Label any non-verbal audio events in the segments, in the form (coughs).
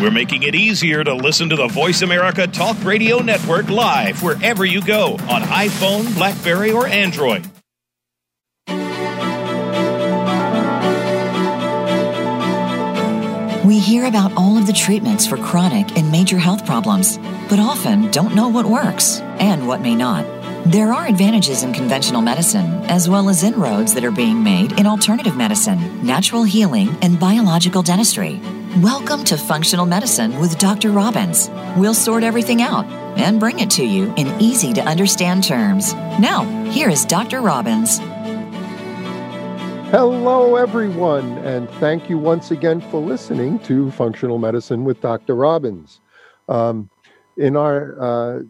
we're making it easier to listen to the Voice America Talk Radio Network live wherever you go on iPhone, Blackberry, or Android. We hear about all of the treatments for chronic and major health problems, but often don't know what works and what may not. There are advantages in conventional medicine, as well as inroads that are being made in alternative medicine, natural healing, and biological dentistry. Welcome to Functional Medicine with Dr. Robbins. We'll sort everything out and bring it to you in easy to understand terms. Now, here is Dr. Robbins. Hello, everyone, and thank you once again for listening to Functional Medicine with Dr. Robbins. Um, in our uh,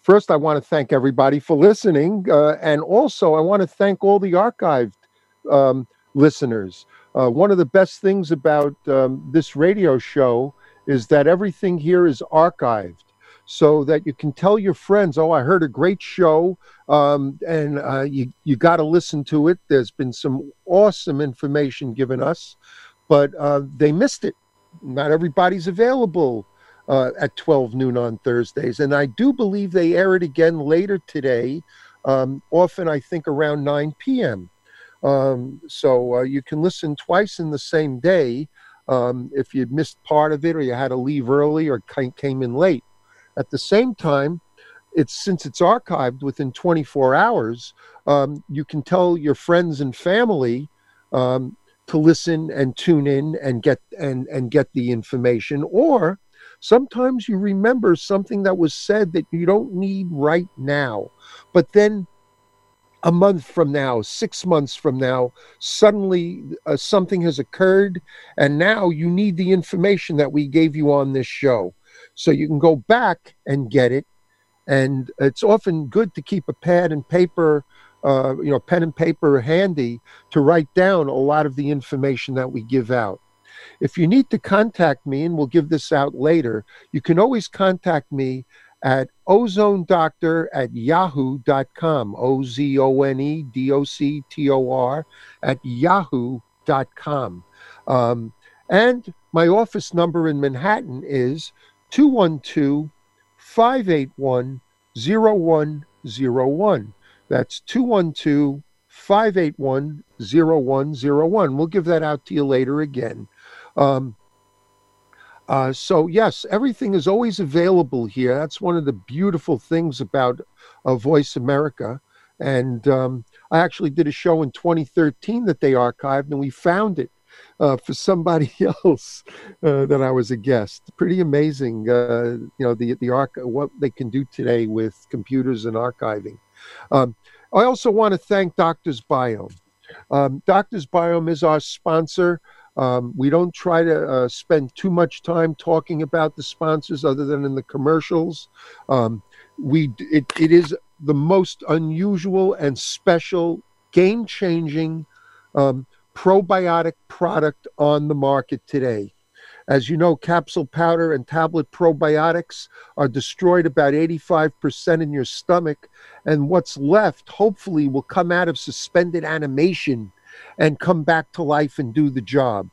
first, I want to thank everybody for listening, uh, and also I want to thank all the archived um, listeners. Uh, one of the best things about um, this radio show is that everything here is archived so that you can tell your friends, oh, I heard a great show, um, and uh, you, you got to listen to it. There's been some awesome information given us, but uh, they missed it. Not everybody's available uh, at 12 noon on Thursdays. And I do believe they air it again later today, um, often, I think, around 9 p.m. Um, so uh, you can listen twice in the same day. Um, if you missed part of it or you had to leave early or came in late. At the same time, it's since it's archived within 24 hours, um, you can tell your friends and family um, to listen and tune in and get and and get the information. Or sometimes you remember something that was said that you don't need right now, but then a month from now, six months from now, suddenly uh, something has occurred, and now you need the information that we gave you on this show. So you can go back and get it. And it's often good to keep a pad and paper, uh, you know, pen and paper handy to write down a lot of the information that we give out. If you need to contact me, and we'll give this out later, you can always contact me at ozonedoctor at yahoo.com, O Z O N E D O C T O R, at yahoo.com. Um, and my office number in Manhattan is 212 581 0101. That's 212 581 0101. We'll give that out to you later again. Um, uh, so, yes, everything is always available here. That's one of the beautiful things about uh, Voice America. And um, I actually did a show in 2013 that they archived, and we found it uh, for somebody (laughs) else uh, that I was a guest. Pretty amazing, uh, you know, the the arc what they can do today with computers and archiving. Um, I also want to thank Doctors Biome. Um, Doctors Biome is our sponsor. Um, we don't try to uh, spend too much time talking about the sponsors other than in the commercials. Um, we it, it is the most unusual and special, game changing um, probiotic product on the market today. As you know, capsule powder and tablet probiotics are destroyed about 85% in your stomach, and what's left hopefully will come out of suspended animation and come back to life and do the job.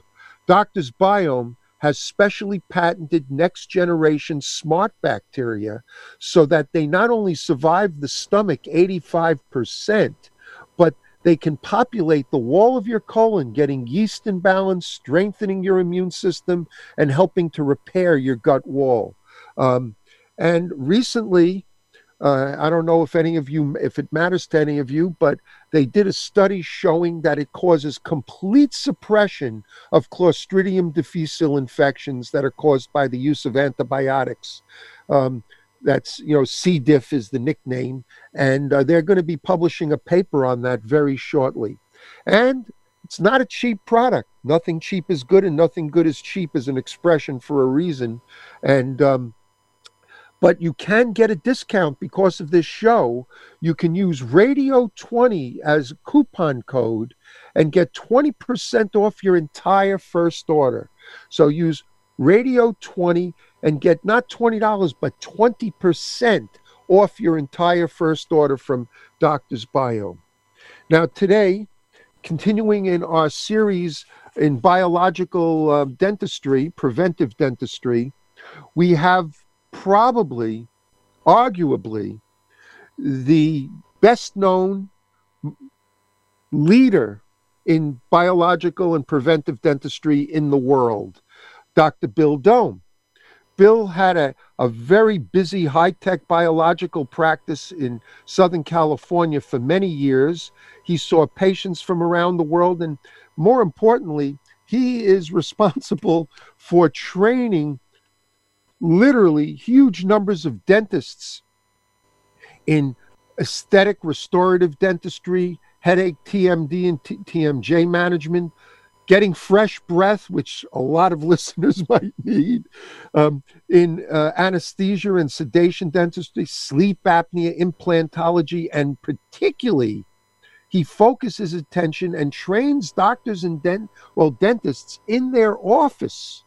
Doctor's Biome has specially patented next generation smart bacteria so that they not only survive the stomach 85%, but they can populate the wall of your colon, getting yeast in balance, strengthening your immune system, and helping to repair your gut wall. Um, and recently, uh, I don't know if any of you, if it matters to any of you, but they did a study showing that it causes complete suppression of Clostridium difficile infections that are caused by the use of antibiotics. Um, that's you know C. diff is the nickname, and uh, they're going to be publishing a paper on that very shortly. And it's not a cheap product. Nothing cheap is good, and nothing good is cheap is an expression for a reason. And um, but you can get a discount because of this show. You can use Radio 20 as a coupon code and get 20% off your entire first order. So use Radio 20 and get not $20, but 20% off your entire first order from Doctor's Bio. Now, today, continuing in our series in biological uh, dentistry, preventive dentistry, we have probably, arguably, the best known leader in biological and preventive dentistry in the world, Dr. Bill Domb. Bill had a, a very busy high tech biological practice in Southern California for many years. He saw patients from around the world, and more importantly, he is (laughs) responsible for training literally huge numbers of dentists in aesthetic restorative dentistry, headache, TMD, and T- TMJ management, getting fresh breath, which a lot of (laughs) listeners might need, um, in uh, anesthesia and sedation dentistry, sleep apnea, implantology, and particularly he focuses attention and trains doctors and dent well dentists in their office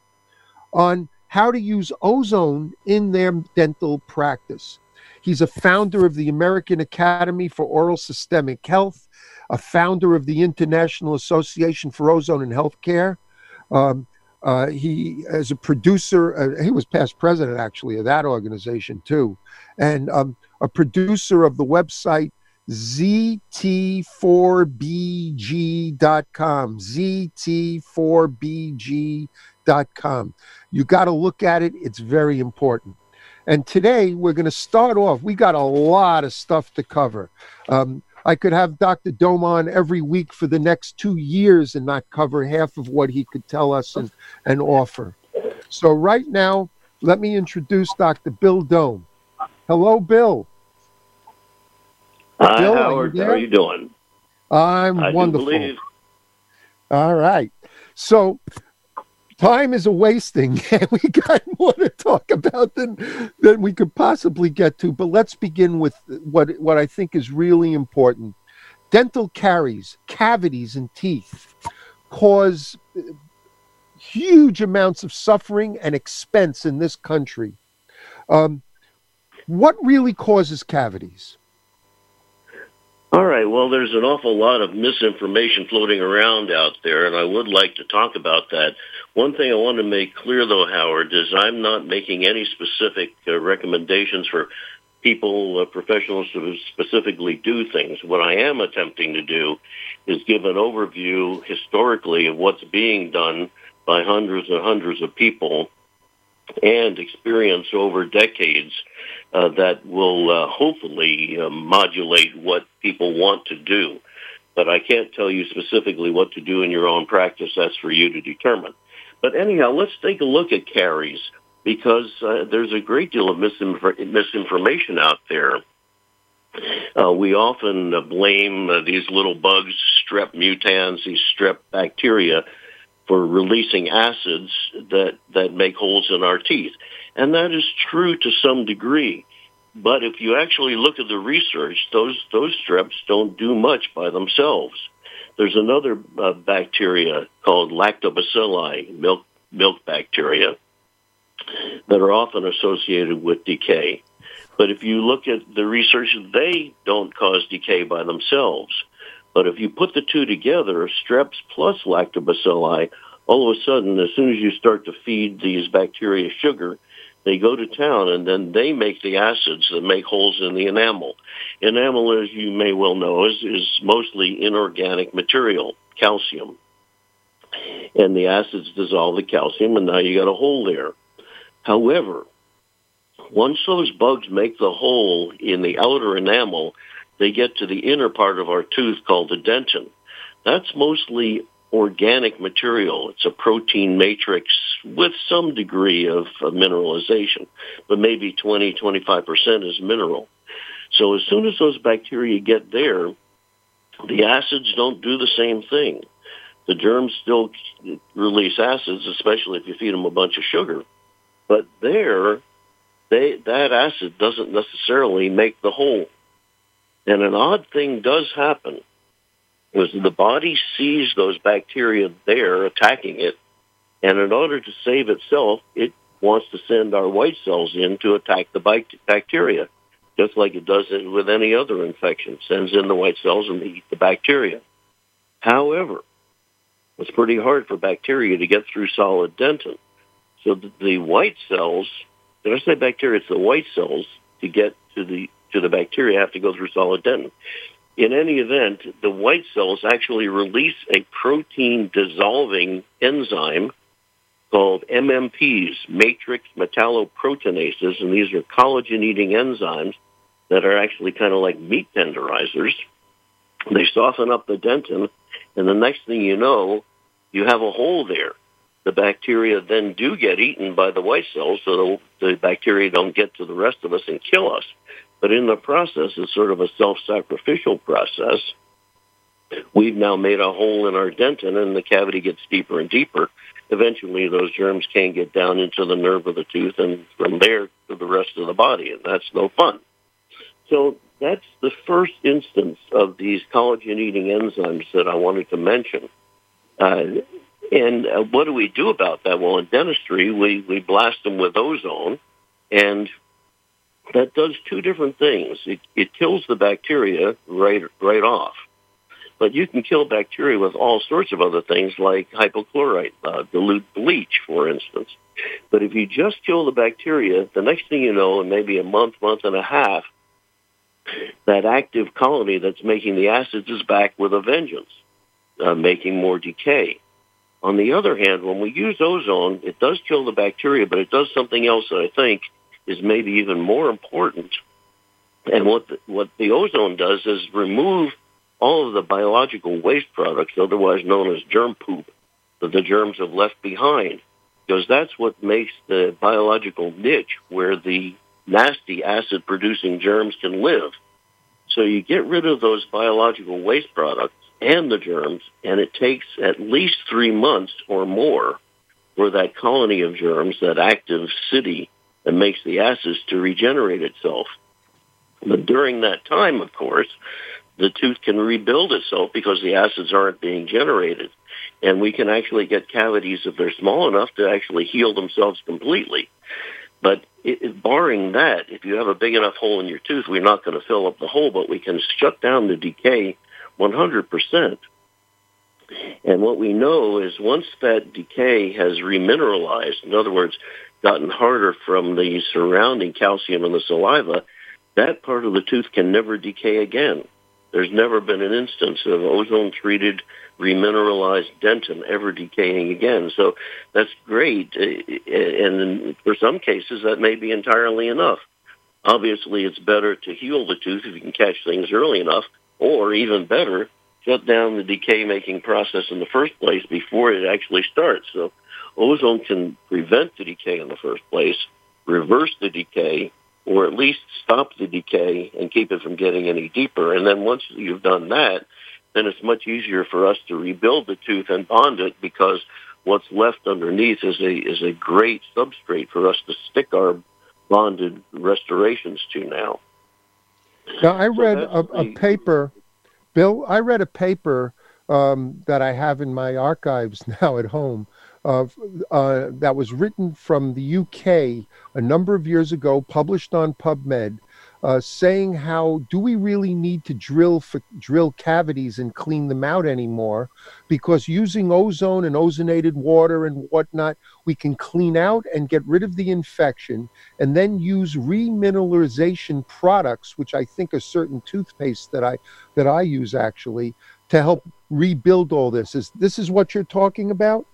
on how to use ozone in their dental practice. He's a founder of the American Academy for Oral Systemic Health, a founder of the International Association for Ozone and Healthcare. Um, uh, he, as a producer, uh, he was past president actually of that organization too, and um, a producer of the website zt4bg.com. zt4bg.com. You got to look at it, it's very important. And today we're going to start off. We got a lot of stuff to cover. Um, I could have Dr. Domb on every week for the next two years and not cover half of what he could tell us and, and offer. So, right now, let me introduce Dr. Bill Domb. Hello, Bill. Hi, Bill, Howard. Are How are you doing? I'm I wonderful. All right. So, time is a wasting (laughs) and we got more to talk about than than we could possibly get to but let's begin with what what i think is really important. Dental caries cavities in teeth cause huge amounts of suffering and expense in this country. Um, what really causes cavities all right. Well, there's an awful lot of misinformation floating around out there, and I would like to talk about that. One thing I want to make clear, though, Howard, is I'm not making any specific uh, recommendations for people, uh, professionals to specifically do things. What I am attempting to do is give an overview historically of what's being done by hundreds and hundreds of people and experience over decades uh, that will uh, hopefully uh, modulate what people want to do. But I can't tell you specifically what to do in your own practice. That's for you to determine. But anyhow, let's take a look at caries because uh, there's a great deal of misinf- misinformation out there. Uh, we often uh, blame these little bugs, strep mutans, these strep bacteria, for releasing acids that, that make holes in our teeth. And that is true to some degree. But if you actually look at the research, those, those streps don't do much by themselves. There's another uh, bacteria called lactobacilli, milk, milk bacteria, that are often associated with decay. But if you look at the research, they don't cause decay by themselves. But if you put the two together, streps plus lactobacilli, all of a sudden, as soon as you start to feed these bacteria sugar, they go to town and then they make the acids that make holes in the enamel. Enamel, as you may well know, is, is mostly inorganic material, calcium. And the acids dissolve the calcium and now you got a hole there. However, once those bugs make the hole in the outer enamel, they get to the inner part of our tooth called the dentin. That's mostly organic material. It's a protein matrix with some degree of, of mineralization, but maybe 20, 25% is mineral. So as soon as those bacteria get there, the acids don't do the same thing. The germs still release acids, especially if you feed them a bunch of sugar. But there, they, that acid doesn't necessarily make the hole. And an odd thing does happen was the body sees those bacteria there attacking it, and in order to save itself, it wants to send our white cells in to attack the bacteria, just like it does it with any other infection. Sends in the white cells and they eat the bacteria. However, it's pretty hard for bacteria to get through solid dentin. So the, white cells, did I say bacteria? It's the white cells to get to the to the bacteria have to go through solid dentin. In any event, the white cells actually release a protein dissolving enzyme called MMPs, matrix metalloproteinases, and these are collagen eating enzymes that are actually kind of like meat tenderizers. They soften up the dentin, and the next thing you know, you have a hole there. The bacteria then do get eaten by the white cells, so the, the bacteria don't get to the rest of us and kill us. But in the process, it's sort of a self-sacrificial process. We've now made a hole in our dentin, and the cavity gets deeper and deeper. Eventually, those germs can get down into the nerve of the tooth, and from there to the rest of the body, and that's no fun. So that's the first instance of these collagen-eating enzymes that I wanted to mention. Uh, and uh, what do we do about that? Well, in dentistry, we, we blast them with ozone, and that does two different things. It, it kills the bacteria right right off, but you can kill bacteria with all sorts of other things like hypochlorite, uh, dilute bleach, for instance. But if you just kill the bacteria, the next thing you know, in maybe a month, month and a half, that active colony that's making the acids is back with a vengeance, uh, making more decay. On the other hand, when we use ozone, it does kill the bacteria, but it does something else that I think is maybe even more important. And what the, what the ozone does is remove all of the biological waste products, otherwise known as germ poop, that the germs have left behind, because that's what makes the biological niche where the nasty acid-producing germs can live. So you get rid of those biological waste products and the germs, and it takes at least three months or more for that colony of germs, that active city that makes the acids to regenerate itself. But during that time, of course, the tooth can rebuild itself because the acids aren't being generated. And we can actually get cavities if they're small enough to actually heal themselves completely. But it, barring that, if you have a big enough hole in your tooth, we're not going to fill up the hole, but we can shut down the decay 100%. And what we know is once that decay has remineralized, in other words, gotten harder from the surrounding calcium in the saliva, that part of the tooth can never decay again. There's never been an instance of ozone-treated remineralized dentin ever decaying again. So that's great. Uh, and for some cases, that may be entirely enough. Obviously, it's better to heal the tooth if you can catch things early enough, or even better, shut down the decay-making process in the first place before it actually starts. So ozone can prevent the decay in the first place, reverse the decay, or at least stop the decay and keep it from getting any deeper. And then once you've done that, then it's much easier for us to rebuild the tooth and bond it because what's left underneath is a is a great substrate for us to stick our bonded restorations to now. Now I read a, a, paper, Bill. I read a paper um, that I have in my archives (laughs) now at home uh, that was written from the UK a number of years ago, published on PubMed, uh, saying how do we really need to drill for, drill cavities and clean them out anymore? Because using ozone and ozonated water and whatnot, we can clean out and get rid of the infection, and then use remineralization products, which I think are certain toothpaste that I that I use actually to help rebuild all this. Is this is what you're talking about?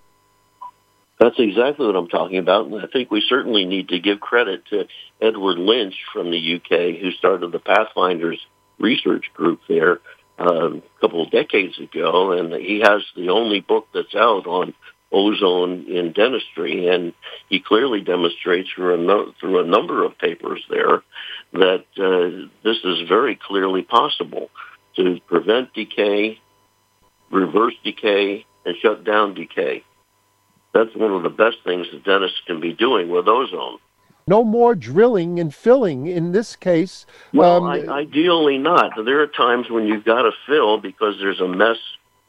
That's exactly what I'm talking about. And I think we certainly need to give credit to Edward Lynch from the UK, who started the Pathfinders research group there uh, a couple of decades ago. And he has the only book that's out on ozone in dentistry. And he clearly demonstrates through a, no, through a number of papers there that uh, this is very clearly possible to prevent decay, reverse decay, and shut down decay that's one of the best things the dentist can be doing with ozone. No more drilling and filling in this case. Well, um, I, ideally not. There are times when you've got to fill because there's a mess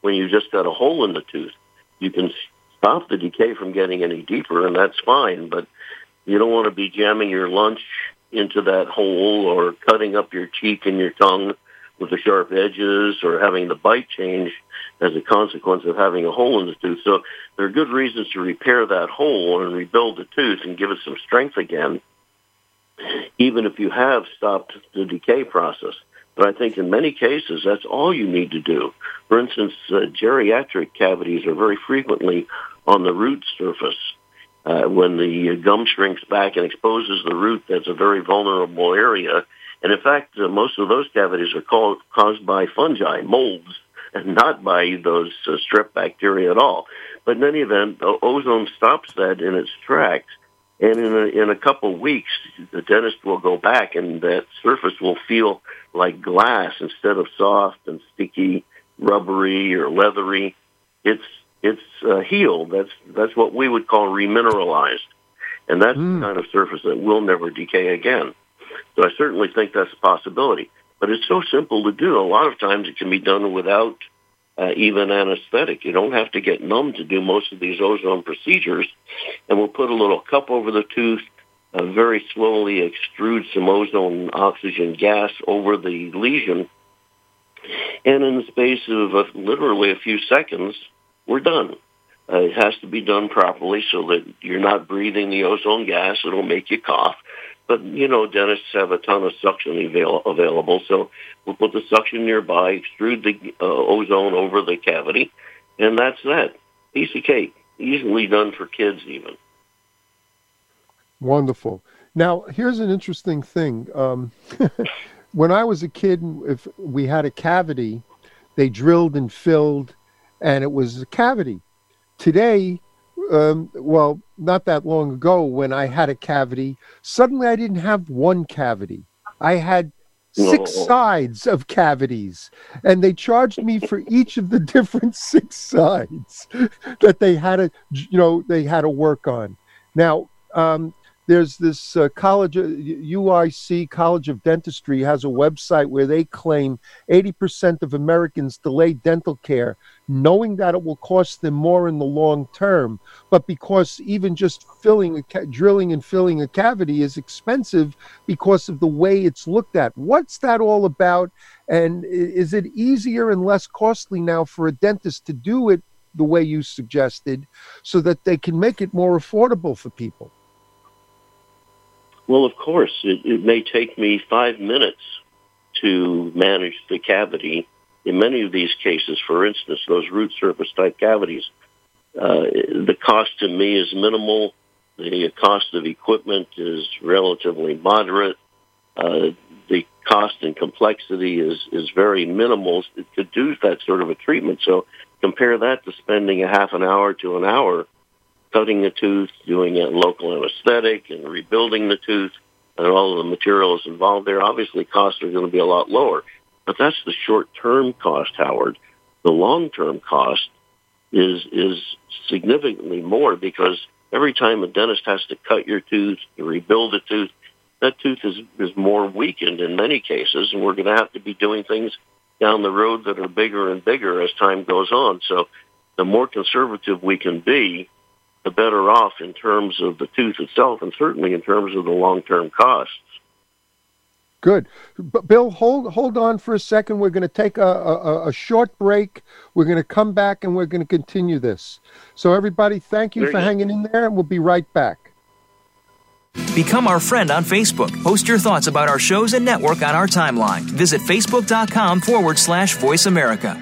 when you just got a hole in the tooth. You can stop the decay from getting any deeper, and that's fine. But you don't want to be jamming your lunch into that hole or cutting up your cheek and your tongue with the sharp edges or having the bite change as a consequence of having a hole in the tooth. So there are good reasons to repair that hole and rebuild the tooth and give it some strength again, even if you have stopped the decay process. But I think in many cases, that's all you need to do. For instance, uh, geriatric cavities are very frequently on the root surface. Uh, when the gum shrinks back and exposes the root, that's a very vulnerable area. And in fact, uh, most of those cavities are called, caused by fungi, molds, and not by those uh, strep bacteria at all. But in any event, ozone stops that in its tracks. And in a, in a couple of weeks, the dentist will go back and that surface will feel like glass instead of soft and sticky, rubbery or leathery. It's it's uh, healed. That's that's what we would call remineralized, and that's mm. the kind of surface that will never decay again. So I certainly think that's a possibility. But it's so simple to do. A lot of times it can be done without uh, even anesthetic. You don't have to get numb to do most of these ozone procedures. And we'll put a little cup over the tooth, uh, very slowly extrude some ozone oxygen gas over the lesion. And in the space of uh, literally a few seconds, we're done. Uh, it has to be done properly so that you're not breathing the ozone gas. It'll make you cough. But, you know, dentists have a ton of suction avail- available, so we'll put the suction nearby, extrude the uh, ozone over the cavity, and that's that. Piece of cake. Easily done for kids, even. Wonderful. Now, here's an interesting thing. Um, (laughs) when I was a kid, if we had a cavity, they drilled and filled, and it was a cavity. Today, um, well, not that long ago, when I had a cavity, suddenly I didn't have one cavity. I had six Whoa. sides of cavities, and they charged me for (laughs) each of the different six sides that they had to, you know, they had to work on. Now, um, there's this uh, college, UIC College of Dentistry has a website where they claim 80% of Americans delay dental care, knowing that it will cost them more in the long term. But because even just filling, ca- drilling and filling a cavity is expensive because of the way it's looked at. What's that all about? And is it easier and less costly now for a dentist to do it the way you suggested so that they can make it more affordable for people? Well, of course, it, it may take me five minutes to manage the cavity. In many of these cases, for instance, those root surface type cavities, uh, the cost to me is minimal. The cost of equipment is relatively moderate. Uh, the cost and complexity is, is very minimal to do that sort of a treatment. So compare that to spending a half an hour to an hour cutting a tooth, doing a local anesthetic, and rebuilding the tooth, and all of the materials involved there. Obviously, costs are going to be a lot lower. But that's the short-term cost, Howard. The long-term cost is is significantly more because every time a dentist has to cut your tooth to rebuild a tooth, that tooth is is more weakened in many cases, and we're going to have to be doing things down the road that are bigger and bigger as time goes on. So, the more conservative we can be, the better off in terms of the tooth itself and certainly in terms of the long-term costs. Good. But Bill, hold hold on for a second. We're going to take a, a, a short break. We're going to come back and we're going to continue this. So everybody, thank you there for you hanging in there, and we'll be right back. Become our friend on Facebook. Post your thoughts about our shows and network on our timeline. Visit facebook.com forward slash voice America.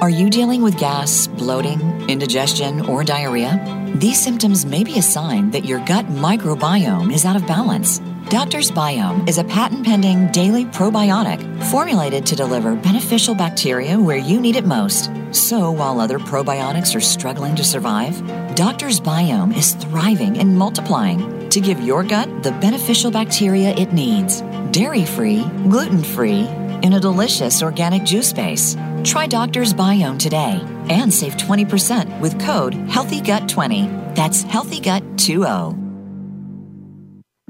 Are you dealing with gas, bloating, indigestion, or diarrhea? These symptoms may be a sign that your gut microbiome is out of balance. Doctor's Biome is a patent pending daily probiotic formulated to deliver beneficial bacteria where you need it most. So while other probiotics are struggling to survive, Doctor's Biome is thriving and multiplying to give your gut the beneficial bacteria it needs. Dairy free, gluten free, in a delicious organic juice base. Try Doctor's Biome today and save 20% with code HEALTHYGUT20. That's HEALTHYGUT20.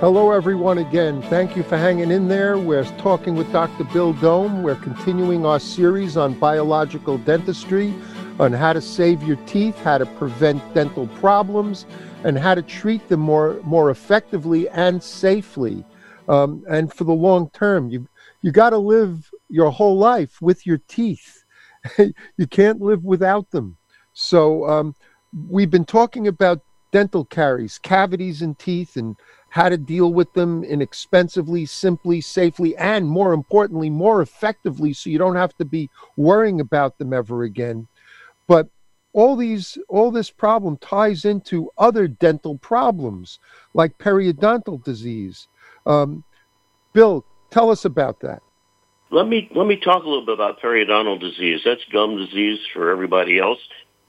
Hello, everyone, again. Thank you for hanging in there. We're talking with Dr. Bill Domb. We're continuing our series on biological dentistry, on how to save your teeth, how to prevent dental problems, and how to treat them more, more effectively and safely. Um, and for the long term, you, you got to live your whole life with your teeth. (laughs) you can't live without them. So, um, we've been talking about dental caries, cavities in teeth, and how to deal with them inexpensively, simply, safely, and more importantly, more effectively so you don't have to be worrying about them ever again. But all these all this problem ties into other dental problems like periodontal disease. Um, Bill, tell us about that. Let me let me talk a little bit about periodontal disease. That's gum disease for everybody else,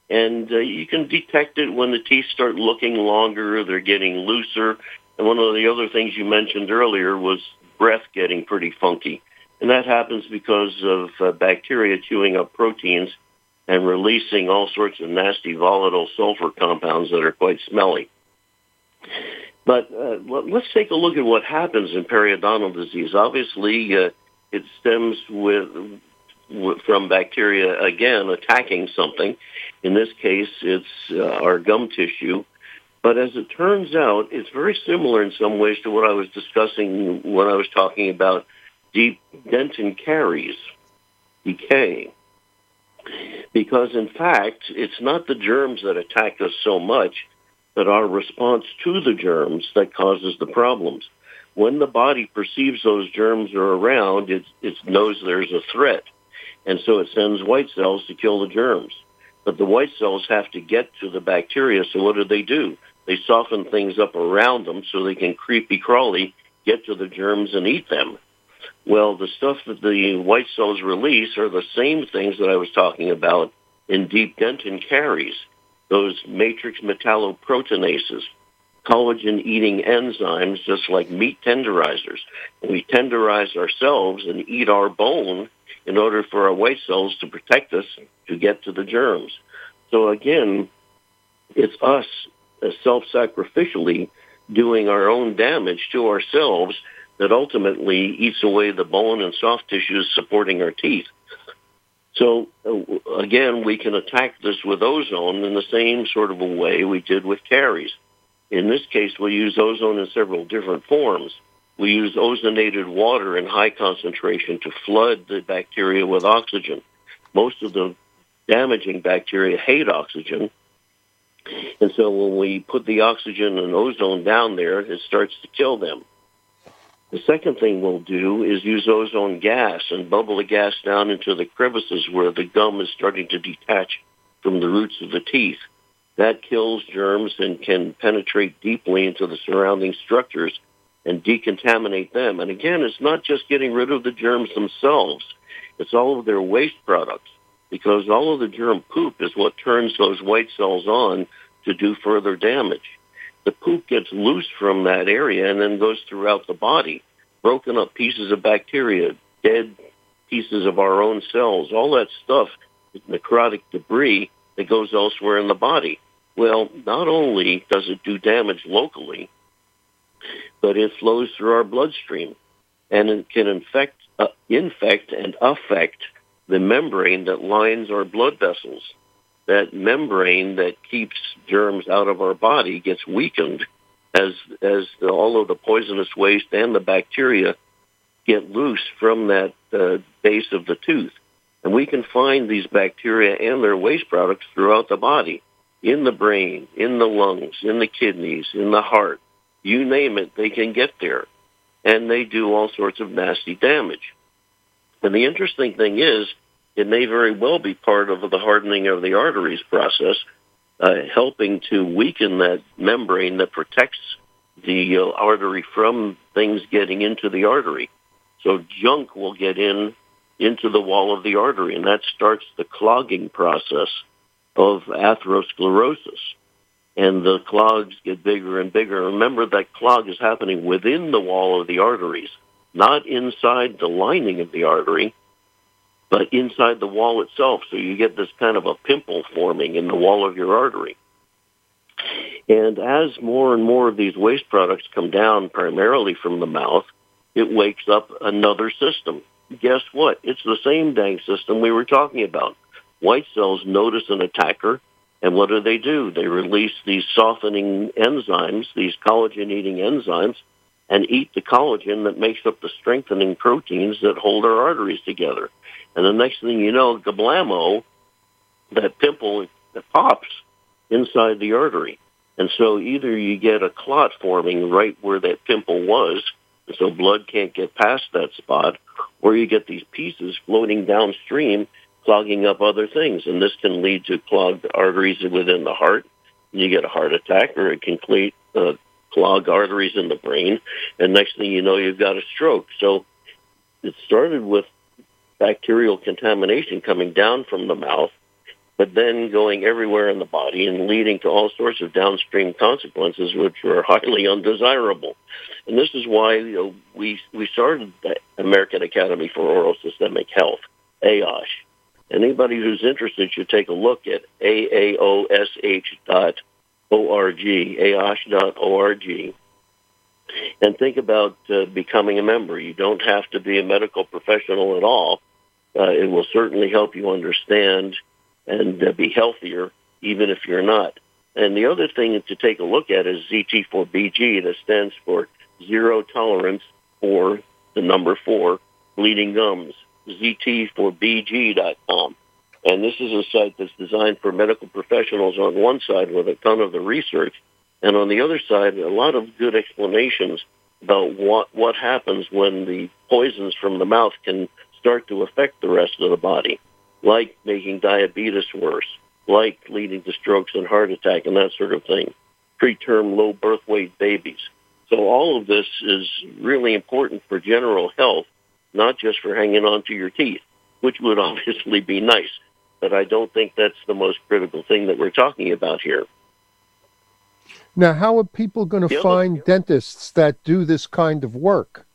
and uh, you can detect it when the teeth start looking longer, they're getting looser, and one of the other things you mentioned earlier was breath getting pretty funky. And that happens because of uh, bacteria chewing up proteins and releasing all sorts of nasty volatile sulfur compounds that are quite smelly. But uh, let's take a look at what happens in periodontal disease. Obviously, uh, it stems with, with, from bacteria again attacking something. In this case, it's uh, our gum tissue, but as it turns out, it's very similar in some ways to what I was discussing when I was talking about deep dentin caries, decay. Because in fact, it's not the germs that attack us so much, but our response to the germs that causes the problems. When the body perceives those germs are around, it, it knows there's a threat. And so it sends white cells to kill the germs. But the white cells have to get to the bacteria, so what do they do? They soften things up around them so they can creepy crawly get to the germs and eat them. Well, the stuff that the white cells release are the same things that I was talking about in deep dentin caries, those matrix metalloproteinases, collagen-eating enzymes, just like meat tenderizers. We tenderize ourselves and eat our bone in order for our white cells to protect us to get to the germs. So again, it's us self-sacrificially doing our own damage to ourselves that ultimately eats away the bone and soft tissues supporting our teeth. So uh, again, we can attack this with ozone in the same sort of a way we did with caries. In this case, we use ozone in several different forms. We use ozonated water in high concentration to flood the bacteria with oxygen. Most of the damaging bacteria hate oxygen, and so when we put the oxygen and ozone down there, it starts to kill them. The second thing we'll do is use ozone gas and bubble the gas down into the crevices where the gum is starting to detach from the roots of the teeth. That kills germs and can penetrate deeply into the surrounding structures and decontaminate them. And again, it's not just getting rid of the germs themselves. It's all of their waste products because all of the germ poop is what turns those white cells on to do further damage. The poop gets loose from that area and then goes throughout the body, broken up pieces of bacteria, dead pieces of our own cells, all that stuff necrotic debris that goes elsewhere in the body. Well, not only does it do damage locally, but it flows through our bloodstream and it can infect, uh, infect and affect the membrane that lines our blood vessels. That membrane that keeps germs out of our body gets weakened as as the, all of the poisonous waste and the bacteria get loose from that uh, base of the tooth. And we can find these bacteria and their waste products throughout the body, in the brain, in the lungs, in the kidneys, in the heart. You name it, they can get there. And they do all sorts of nasty damage. And the interesting thing is, it may very well be part of the hardening of the arteries process, uh, helping to weaken that membrane that protects the uh, artery from things getting into the artery. So junk will get in into the wall of the artery, and that starts the clogging process of atherosclerosis. And the clogs get bigger and bigger. Remember that clog is happening within the wall of the arteries, not inside the lining of the artery, but inside the wall itself. So you get this kind of a pimple forming in the wall of your artery. And as more and more of these waste products come down primarily from the mouth, it wakes up another system. Guess what? It's the same dang system we were talking about. White cells notice an attacker, and what do they do? They release these softening enzymes, these collagen-eating enzymes, and eat the collagen that makes up the strengthening proteins that hold our arteries together. And the next thing you know, gablamo, that pimple that pops inside the artery. And so either you get a clot forming right where that pimple was, so blood can't get past that spot, or you get these pieces floating downstream, clogging up other things. And this can lead to clogged arteries within the heart. You get a heart attack, or it can uh, clog arteries in the brain. And next thing you know, you've got a stroke. So it started with bacterial contamination coming down from the mouth but then going everywhere in the body and leading to all sorts of downstream consequences, which were highly undesirable. And this is why you know, we we started the American Academy for Oral Systemic Health, AOSH. Anybody who's interested should take a look at aaosh dot org, aosh dot org, and think about uh, becoming a member. You don't have to be a medical professional at all. Uh, it will certainly help you understand and uh, be healthier, even if you're not. And the other thing to take a look at is ZT4BG, that stands for Zero Tolerance for the number four, bleeding gums, ZT4BG.com. And this is a site that's designed for medical professionals on one side with a ton of the research, and on the other side, a lot of good explanations about what, what happens when the poisons from the mouth can start to affect the rest of the body like making diabetes worse, like leading to strokes and heart attack and that sort of thing, preterm low birth weight babies. So all of this is really important for general health, not just for hanging on to your teeth, which would (laughs) obviously be nice. But I don't think that's the most critical thing that we're talking about here. Now, how are people going to find dentists that do this kind of work?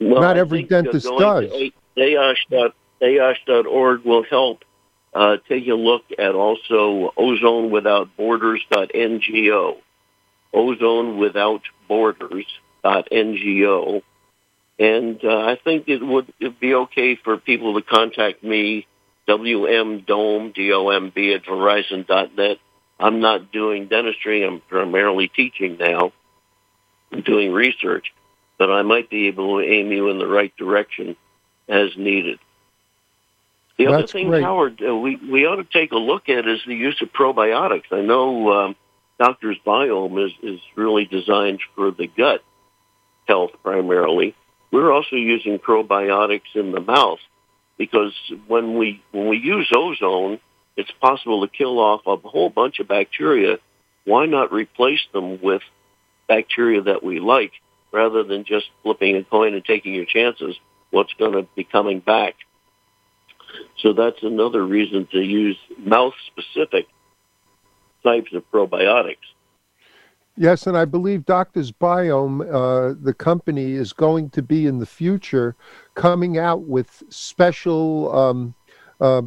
Well, Not every dentist does. AOSH.org will help. Uh, take a look at also ozonewithoutborders.ngo, ozonewithoutborders.ngo. And uh, I think it'd be okay for people to contact me, wmdomb, D-O-M-B, at verizon.net. I'm not doing dentistry. I'm primarily teaching now. I'm doing research. But I might be able to aim you in the right direction as needed. The other thing, great. Howard, uh, we, we ought to take a look at is the use of probiotics. I know um, Doctor's Biome is, is really designed for the gut health primarily. We're also using probiotics in the mouth because when we when we use ozone, it's possible to kill off a whole bunch of bacteria. Why not replace them with bacteria that we like rather than just flipping a coin and taking your chances? What's going to be coming back? So that's another reason to use mouth-specific types of probiotics. Yes, and I believe Doctor's Biome, uh, the company, is going to be in the future coming out with special, um, uh,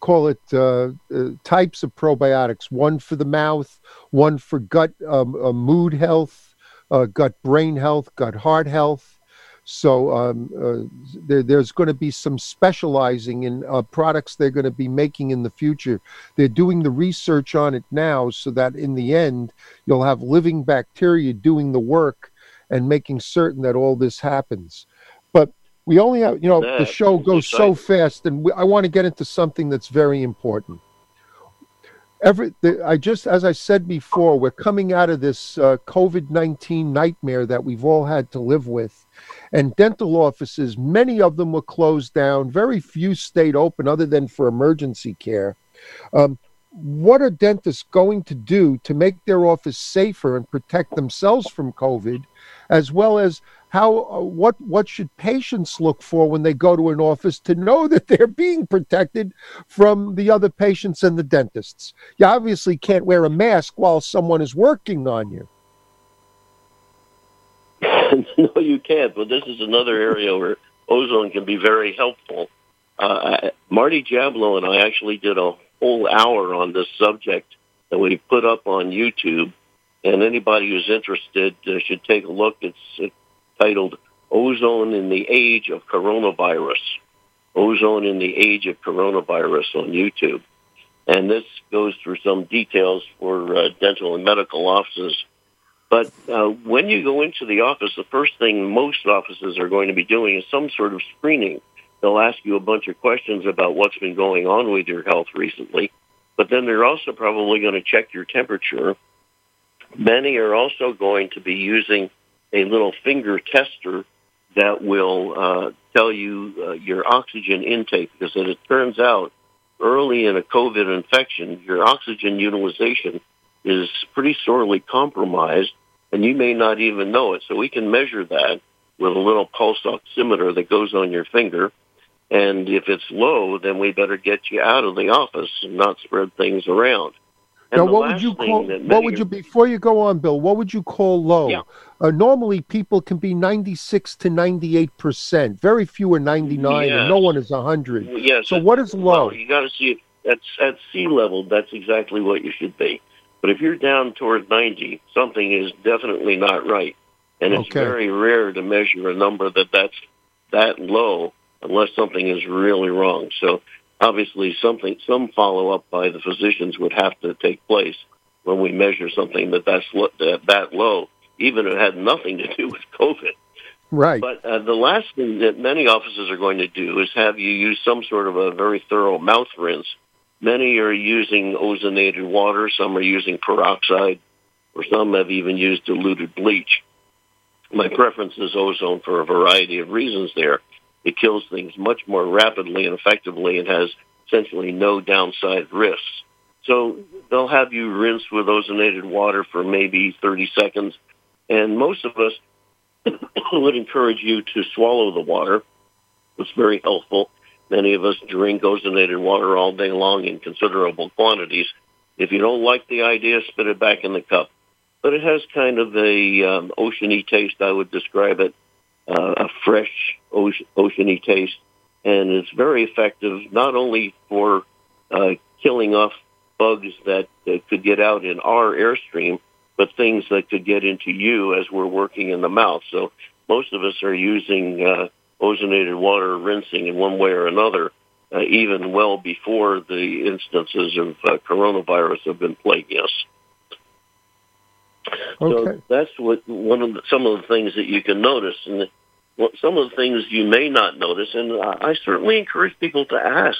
call it uh, uh types of probiotics. One for the mouth, one for gut um, uh, mood health, uh, gut brain health, gut heart health. So um, uh, there, there's going to be some specializing in uh, products they're going to be making in the future. They're doing the research on it now so that in the end, you'll have living bacteria doing the work and making certain that all this happens. We only have, you know, the show goes so fast, and we, I want to get into something that's very important. every the, I just as I said before, we're coming out of this uh, COVID nineteen nightmare that we've all had to live with, and dental offices, many of them were closed down. Very few stayed open, other than for emergency care. Um, what are dentists going to do to make their office safer and protect themselves from COVID, as well as how uh, what what should patients look for when they go to an office to know (laughs) that they're being protected from the other patients and the dentists? You obviously can't wear a mask while someone is working on you. (laughs) no, you can't. But this is another area where ozone can be very helpful. Uh, Marty Jablow and I actually did a whole hour on this subject that we put up on YouTube. And anybody who's interested uh, should take a look. It's titled Ozone in the Age of Coronavirus. Ozone in the Age of Coronavirus on YouTube. And this goes through some details for uh, dental and medical offices. But uh, when you go into the office, the first thing most offices are going to be doing is some sort of screening They'll ask you a bunch of questions about what's been going on with your health recently, but then they're also probably going to check your temperature. Many are also going to be using a little finger tester that will uh, tell you uh, your oxygen intake because as it turns out early in a COVID infection, your oxygen utilization is pretty sorely compromised and you may not even know it. So we can measure that with a little pulse oximeter that goes on your finger and if it's low, then we better get you out of the office and not spread things around. And now, what would you call? What would you before you go on, Bill? What would you call low? Yeah. Uh, normally, people can be ninety-six to ninety-eight percent. Very few are ninety-nine, yes. and no one is hundred. Yes. So, what is low? Well, you got to see at at sea level. That's exactly what you should be. But if you're down toward ninety, something is definitely not right, and it's okay. very rare to measure a number that that's that low unless something is really wrong. So obviously something, some follow up by the physicians would have to take place when we measure something that that's that, that low, even if it had nothing to do with COVID. Right. But uh, the last thing that many offices are going to do is have you use some sort of a very thorough mouth rinse. Many are using ozonated water. Some are using peroxide, or some have even used diluted bleach. My preference is ozone for a variety of reasons there. It kills things much more rapidly and effectively and has essentially no downside risks. So they'll have you rinse with ozonated water for maybe 30 seconds. And most of us (coughs) would encourage you to swallow the water. It's very helpful. Many of us drink ozonated water all day long in considerable quantities. If you don't like the idea, spit it back in the cup. But it has kind of a um, oceany taste, I would describe it uh, a fresh ocean, oceany taste, and it's very effective not only for uh, killing off bugs that uh, could get out in our airstream, but things that could get into you as we're working in the mouth. So most of us are using uh, ozonated water rinsing in one way or another, uh, even well before the instances of uh, coronavirus have been plaguing us. Okay. So that's what one of the, some of the things that you can notice, and what, some of the things you may not notice. And I certainly encourage people to ask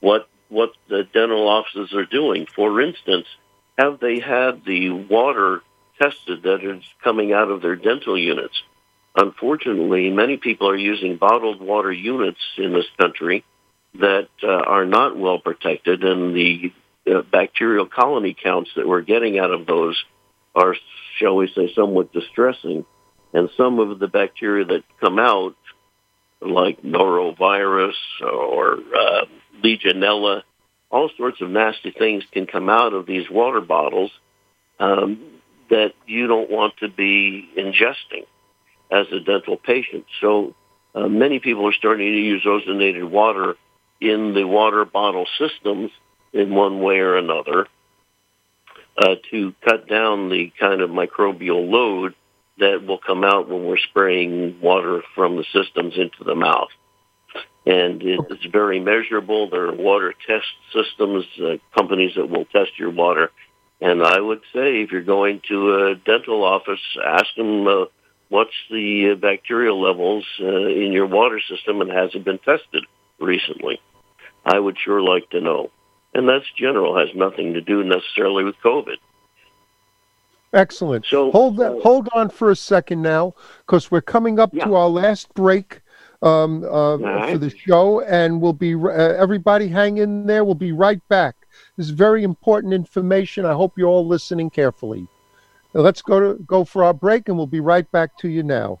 what what the dental offices are doing. For instance, have they had the water tested that is coming out of their dental units? Unfortunately, many people are using bottled water units in this country that uh, are not well protected, and the uh, bacterial colony counts that we're getting out of those are, shall we say, somewhat distressing. And some of the bacteria that come out, like norovirus or uh, Legionella, all sorts of nasty things can come out of these water bottles um, that you don't want to be ingesting as a dental patient. So uh, many people are starting to use ozonated water in the water bottle systems in one way or another uh, to cut down the kind of microbial load that will come out when we're spraying water from the systems into the mouth. And it's very measurable. There are water test systems, uh, companies that will test your water. And I would say if you're going to a dental office, ask them uh, what's the bacterial levels uh, in your water system and has it been tested recently. I would sure like to know. And that's general, has nothing to do necessarily with COVID. Excellent. So hold that, uh, hold on for a second now, because we're coming up yeah. to our last break um, uh, right. for the show, and we'll be uh, everybody hang in there. We'll be right back. This is very important information. I hope you're all listening carefully. Now let's go to go for our break, and we'll be right back to you now.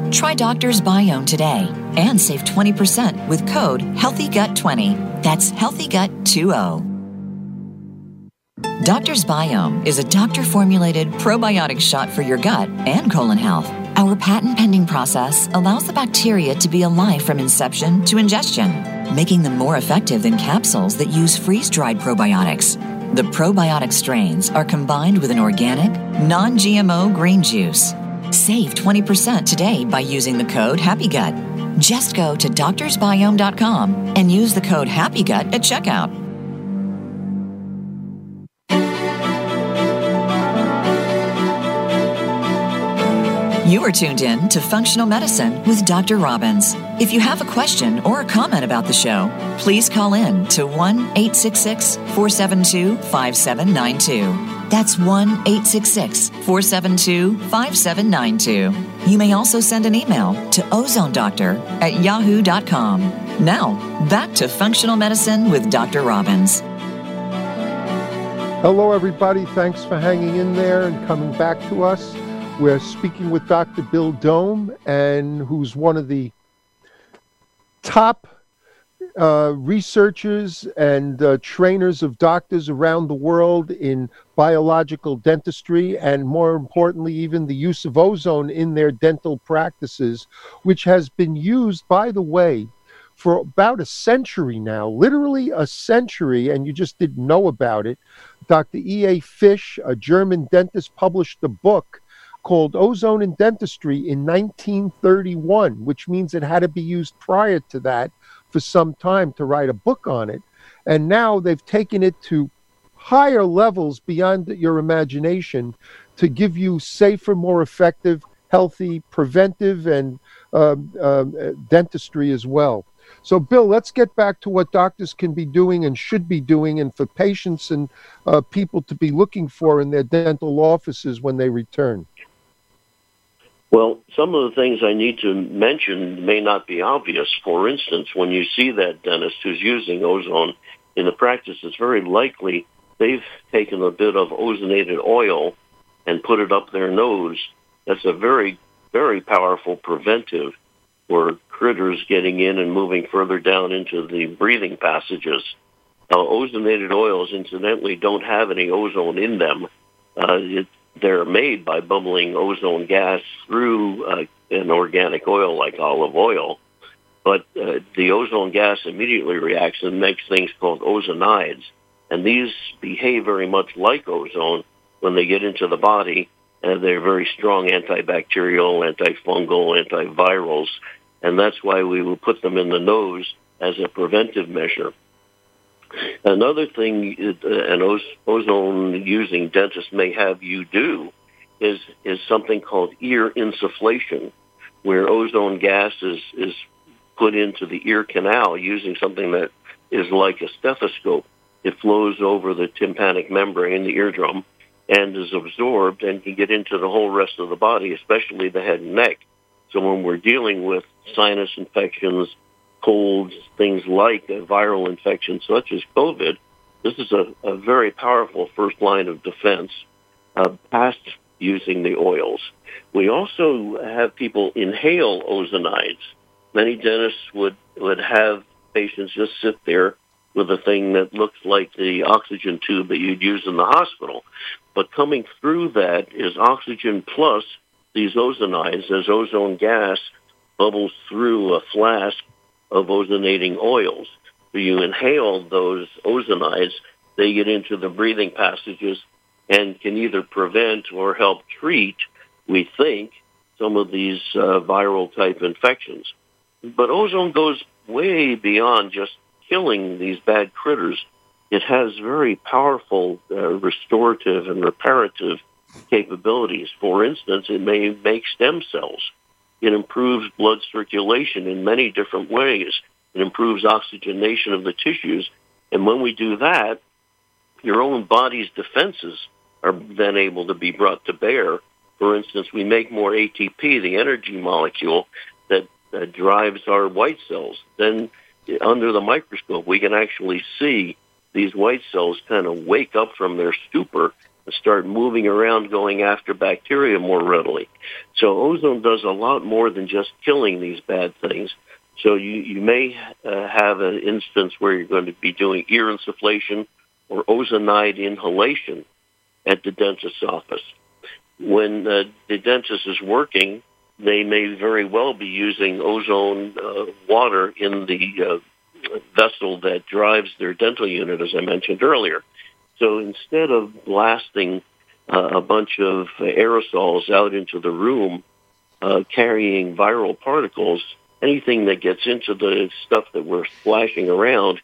Try Doctor's Biome today and save 20% with code HEALTHYGUT20. That's HEALTHYGUT20. Doctor's Biome is a doctor formulated probiotic shot for your gut and colon health. Our patent pending process allows the bacteria to be alive from inception to ingestion, making them more effective than capsules that use freeze dried probiotics. The probiotic strains are combined with an organic, non GMO green juice. Save 20% today by using the code HAPPYGUT. Just go to doctorsbiome.com and use the code HAPPYGUT at checkout. You are tuned in to Functional Medicine with Dr. Robbins. If you have a question or a comment about the show, please call in to 1 866 472 5792. That's 1 866 472 5792. You may also send an email to ozonedoctor at yahoo.com. Now, back to Functional Medicine with Dr. Robbins. Hello, everybody. Thanks for hanging in there and coming back to us. We're speaking with Dr. Bill Domb, and who's one of the top uh, researchers and uh, trainers of doctors around the world in biological dentistry, and more importantly, even the use of ozone in their dental practices, which has been used, by the way, for about a century now, literally a century, and you just didn't know about it. Dr. E.A. Fisch, a German dentist, published a book called Ozone in Dentistry in 1931, which means it had to be used prior to that for some time to write a book on it. And now they've taken it to higher levels beyond your imagination to give you safer, more effective, healthy, preventive, and um, um, dentistry as well. So, Bill, let's get back to what doctors can be doing and should be doing, and for patients and uh, people to be looking for in their dental offices when they return. Well, some of the things I need to mention may not be obvious. For instance, when you see that dentist who's using ozone in the practice, it's very likely they've taken a bit of ozonated oil and put it up their nose. That's a very, very powerful preventive for critters getting in and moving further down into the breathing passages. Now, ozonated oils, incidentally, don't have any ozone in them. Uh, they're made by bubbling ozone gas through uh, an organic oil like olive oil. But uh, the ozone gas immediately reacts and makes things called ozonides. And these behave very much like ozone when they get into the body. And they're very strong antibacterial, antifungal, antivirals. And that's why we will put them in the nose as a preventive measure. Another thing uh, an ozone using dentist may have you do is is something called ear insufflation, where ozone gas is is put into the ear canal using something that is like a stethoscope. It flows over the tympanic membrane, the eardrum, and is absorbed and can get into the whole rest of the body, especially the head and neck. So when we're dealing with sinus infections, colds, things like a viral infection such as COVID, this is a, a very powerful first line of defense uh, past using the oils. We also have people inhale ozonides. Many dentists would, would have patients just sit there with a thing that looks like the oxygen tube that you'd use in the hospital. But coming through that is oxygen plus these ozonides as ozone gas bubbles through a flask of ozonating oils. So you inhale those ozonides, they get into the breathing passages and can either prevent or help treat, we think, some of these uh, viral type infections. But ozone goes way beyond just killing these bad critters. It has very powerful uh, restorative and reparative capabilities. For instance, it may make stem cells. It improves blood circulation in many different ways. It improves oxygenation of the tissues. And when we do that, your own body's defenses are then able to be brought to bear. For instance, we make more ATP, the energy molecule that, that drives our white cells. Then under the microscope, we can actually see these white cells kind of wake up from their stupor start moving around going after bacteria more readily. So ozone does a lot more than just killing these bad things. So you, you may uh, have an instance where you're going to be doing ear insufflation or ozonide inhalation at the dentist's office. When uh, the dentist is working, they may very well be using ozone uh, water in the uh, vessel that drives their dental unit, as I mentioned earlier. So instead of blasting uh, a bunch of aerosols out into the room, uh, carrying viral particles, anything that gets into the stuff that we're splashing around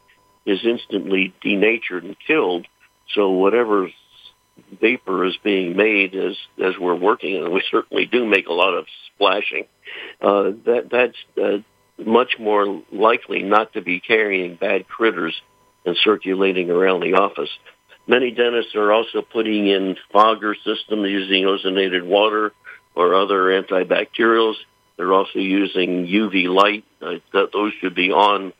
is instantly denatured and killed. So whatever vapor is being made as as we're working, and we (laughs) certainly do make a lot of splashing. Uh, that that's uh, much more likely not to be carrying bad critters and circulating around the office. Many dentists are also putting in fogger systems using ozonated water or other antibacterials. They're also using UV light. Uh, those should be on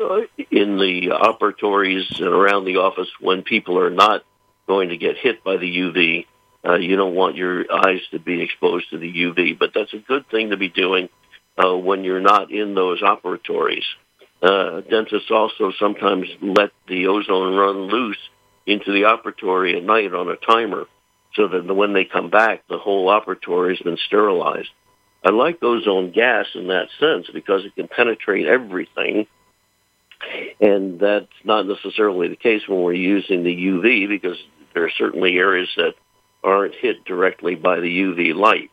uh, in the operatories and around the office when people are not going to get hit by the UV. Uh, you don't want your eyes to be exposed to the UV, but that's a good thing to be doing uh, when you're not in those operatories. Uh, dentists also sometimes let the ozone run loose into the operatory at night on a timer so that when they come back, the whole operatory has been sterilized. I like ozone gas in that sense because it can penetrate everything and that's not necessarily the case when we're using the UV because there are certainly areas that aren't hit directly by the UV light.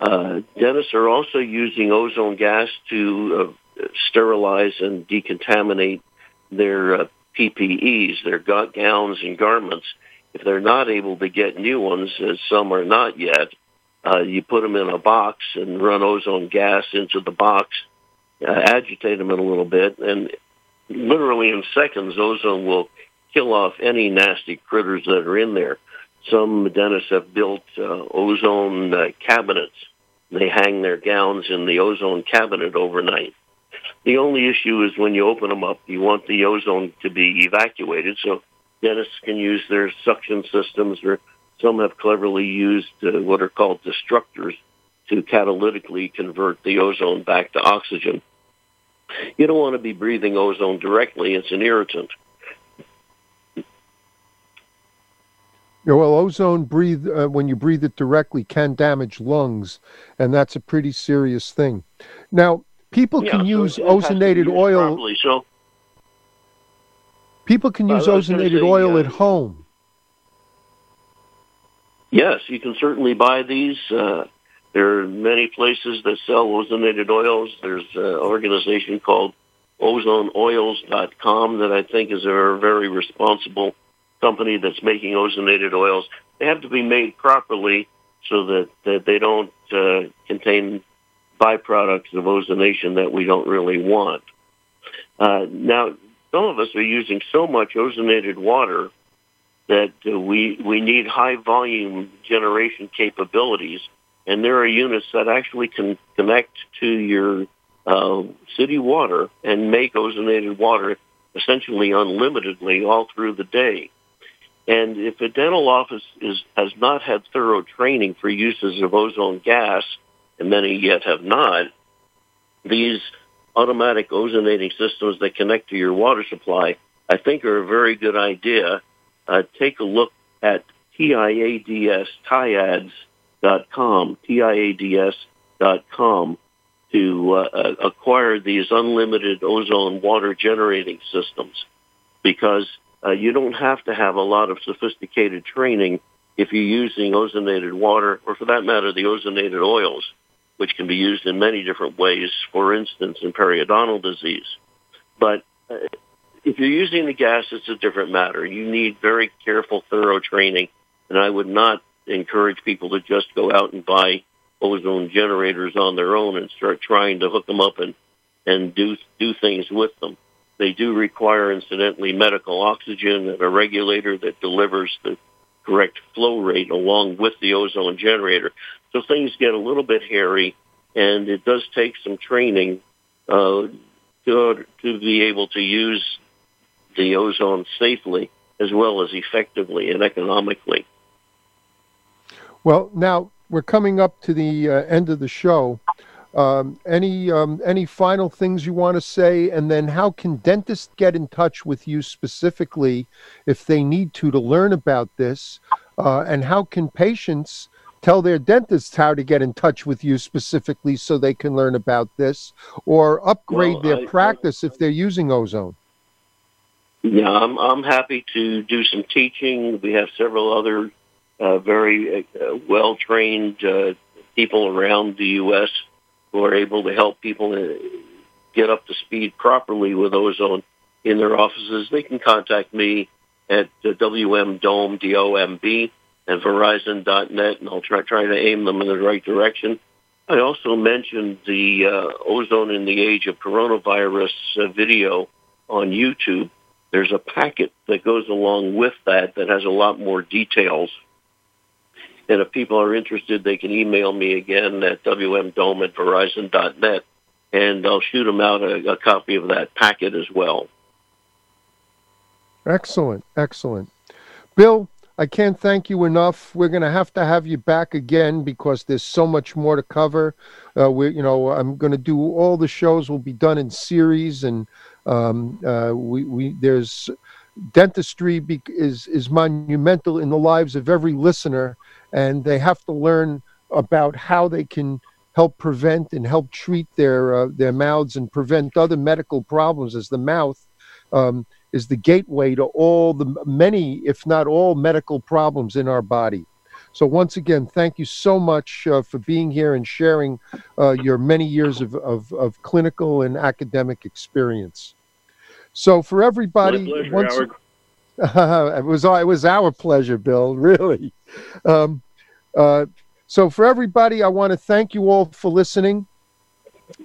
Uh, dentists are also using ozone gas to uh, sterilize and decontaminate their uh, PPEs, their gowns and garments. If they're not able to get new ones, as some are not yet, uh, you put them in a box and run ozone gas into the box uh, agitate them in a little bit, and literally in seconds, ozone will kill off any nasty critters that are in there. Some dentists have built uh, ozone uh, cabinets. They hang their gowns in the ozone cabinet overnight. The only issue is when you open them up, you want the ozone to be evacuated. So dentists can use their suction systems, or some have cleverly used uh, what are called destructors to catalytically convert the ozone back to oxygen. You don't want to be breathing ozone directly. It's an irritant. Yeah, well, ozone breathe uh, when you breathe it directly can damage lungs, and that's a pretty serious thing. Now, people yeah, can so use ozonated oil. Properly, so people can use ozonated say, oil uh, at home. Yes, you can certainly buy these. Uh, there are many places that sell ozonated oils. There's an organization called ozoneoils.com that I think is a very responsible company that's making ozonated oils. They have to be made properly so that, that they don't uh, contain byproducts of ozonation that we don't really want. Uh, now, some of us are using so much ozonated water that uh, we we need high volume generation capabilities and there are units that actually can connect to your uh, city water and make ozonated water essentially unlimitedly all through the day. And if a dental office is, has not had thorough training for uses of ozone gas, and many yet have not, these automatic ozonating systems that connect to your water supply, I think are a very good idea. Uh, take a look at TIADS, TIADS com, T-I-A-D-S to uh, uh, acquire these unlimited ozone water generating systems because uh, you don't have to have a lot of sophisticated training if you're using ozonated water, or for that matter, the ozonated oils, which can be used in many different ways, for instance, in periodontal disease. But uh, if you're using the gas, it's a different matter. You need very careful, thorough training, and I would not encourage people to just go out and buy ozone generators on their own and start trying to hook them up and and do do things with them. They do require, incidentally, medical oxygen and a regulator that delivers the correct flow rate along with the ozone generator. So things get a little bit hairy, and it does take some training uh, to, to be able to use the ozone safely as well as effectively and economically. Well, now we're coming up to the uh, end of the show. Um, any um, any final things you want to say, and then how can dentists get in touch with you specifically if they need to to learn about this, uh, and how can patients tell their dentists how to get in touch with you specifically so they can learn about this or upgrade well, their I, practice I, if they're using ozone? Yeah, I'm I'm happy to do some teaching. We have several other uh, very uh, well trained uh, people around the U.S who are able to help people uh, get up to speed properly with ozone in their offices, they can contact me at WMDomb, D-O-M-B, and Verizon.net, and I'll try, try to aim them in the right direction. I also mentioned the uh, Ozone in the Age of Coronavirus uh, video on YouTube. There's a packet that goes along with that that has a lot more details and if people are interested, they can email me again at wmdomb at verizon.net, and I'll shoot them out a, a copy of that packet as well. Excellent, excellent. Bill, I can't thank you enough. We're going to have to have you back again because there's so much more to cover. Uh, we, you know, I'm going to do all the shows will be done in series, and um, uh, we, we there's dentistry be, is is monumental in the lives of every listener, and they have to learn about how they can help prevent and help treat their uh, their mouths and prevent other medical problems as the mouth um, is the gateway to all the many if not all medical problems in our body. So once again thank you so much uh, for being here and sharing uh, your many years of, of, of, clinical and academic experience. So for everybody pleasure, once, (laughs) it was it was our pleasure bill (laughs) really. Um, uh, so, for everybody, I want to thank you all for listening.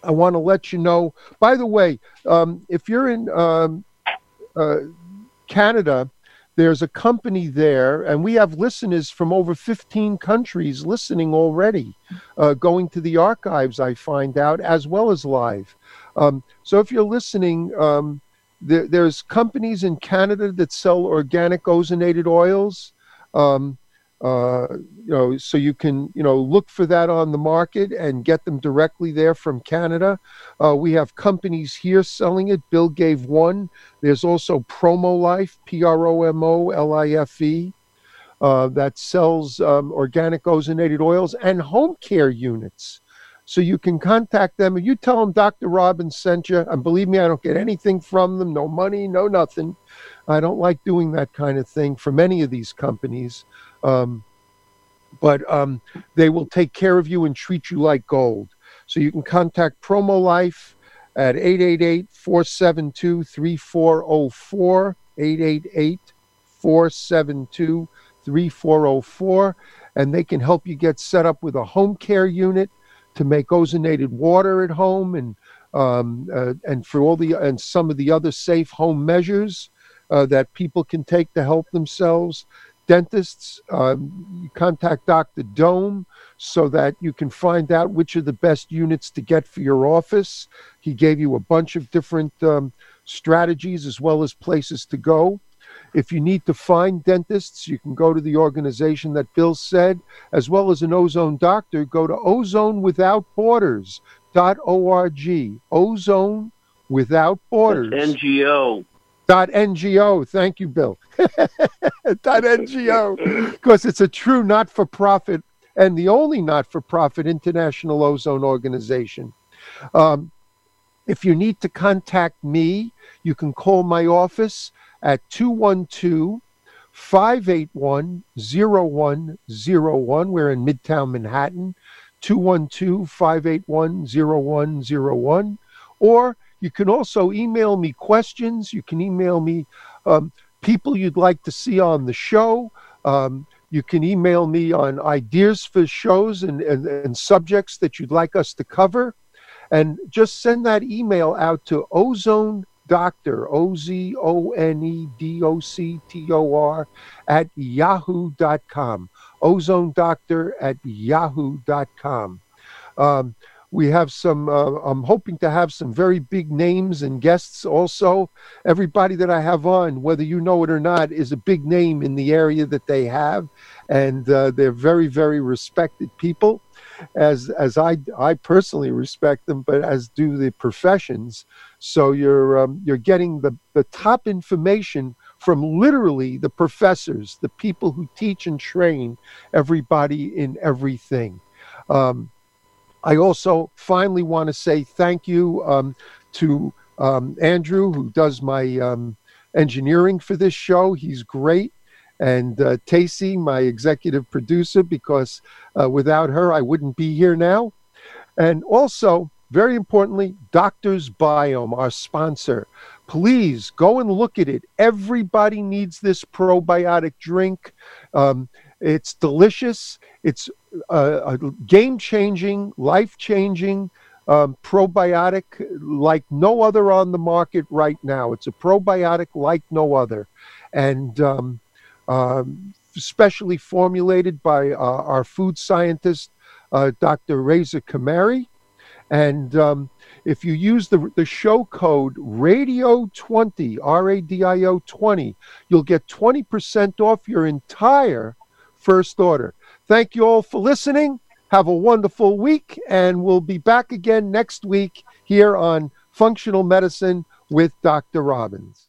I want to let you know, by the way, um, if you're in um, uh, Canada, there's a company there, and we have listeners from over 15 countries listening already, uh, going to the archives, I find out, as well as live. Um, so if you're listening, um, there, there's companies in Canada that sell organic ozonated oils. Um, uh, you know, so you can, you know, look for that on the market and get them directly there from Canada. Uh, we have companies here selling it. Bill gave one. There's also Promo Life, P R O M O L I F E, uh, that sells um, organic ozonated oils and home care units. So you can contact them and you tell them Dr. Robbins sent you. And believe me, I don't get anything from them, no money, no nothing. I don't like doing that kind of thing from any of these companies. Um, but um, they will take care of you and treat you like gold. So you can contact Promo Life at 888 472 3404. 888 472 3404. And they can help you get set up with a home care unit to make ozonated water at home and um, uh, and for all the and some of the other safe home measures uh, that people can take to help themselves dentists, um, contact Dr. Domb so that you can find out which are the best units to get for your office. He gave you a bunch of different um, strategies as well as places to go. If you need to find dentists, you can go to the organization that Bill said, as well as an ozone doctor. Go to ozonewithoutborders.org. Ozone Without Borders. NGO. Dot NGO. Thank you, Bill. (laughs) Dot NGO. Because it's a true not for profit and the only not for profit international ozone organization. Um, if you need to contact me, you can call my office at 212 581 0101. We're in Midtown Manhattan, 212 581 0101. Or you can also email me questions. You can email me um, people you'd like to see on the show. Um, you can email me on ideas for shows and, and, and subjects that you'd like us to cover. And just send that email out to ozone doctor, O Z O N E D O C T O R, at yahoo.com. Ozone doctor at yahoo.com. Um, we have some, uh, I'm hoping to have some very big names and guests also. Everybody that I have on, whether you know it or not, is a big name in the area that they have. And uh, they're very, very respected people, as, as I, I personally respect them, but as do the professions. So you're, um, you're getting the, the top information from literally the professors, the people who teach and train everybody in everything. Um, I also finally want to say thank you um, to um, Andrew, who does my um, engineering for this show. He's great. And uh, Tacy, my executive producer, because uh, without her, I wouldn't be here now. And also, very importantly, Doctor's Biome, our sponsor. Please go and look at it. Everybody needs this probiotic drink. Um, it's delicious. It's a, a game changing, life changing um, probiotic like no other on the market right now. It's a probiotic like no other. And um, um, specially formulated by uh, our food scientist, uh, Dr. Reza Kamari. And um, if you use the, the show code RADIO20, R A D I O 20, you'll get 20% off your entire first order. Thank you all for listening. Have a wonderful week, and we'll be back again next week here on Functional Medicine with Dr. Robbins.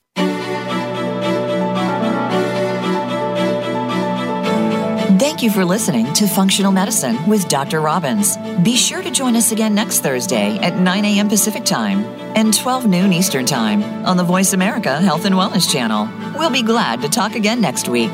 Thank you for listening to Functional Medicine with Dr. Robbins. Be sure to join us again next Thursday at 9 a.m. Pacific Time and 12 noon Eastern Time on the Voice America Health and Wellness Channel. We'll be glad to talk again next week.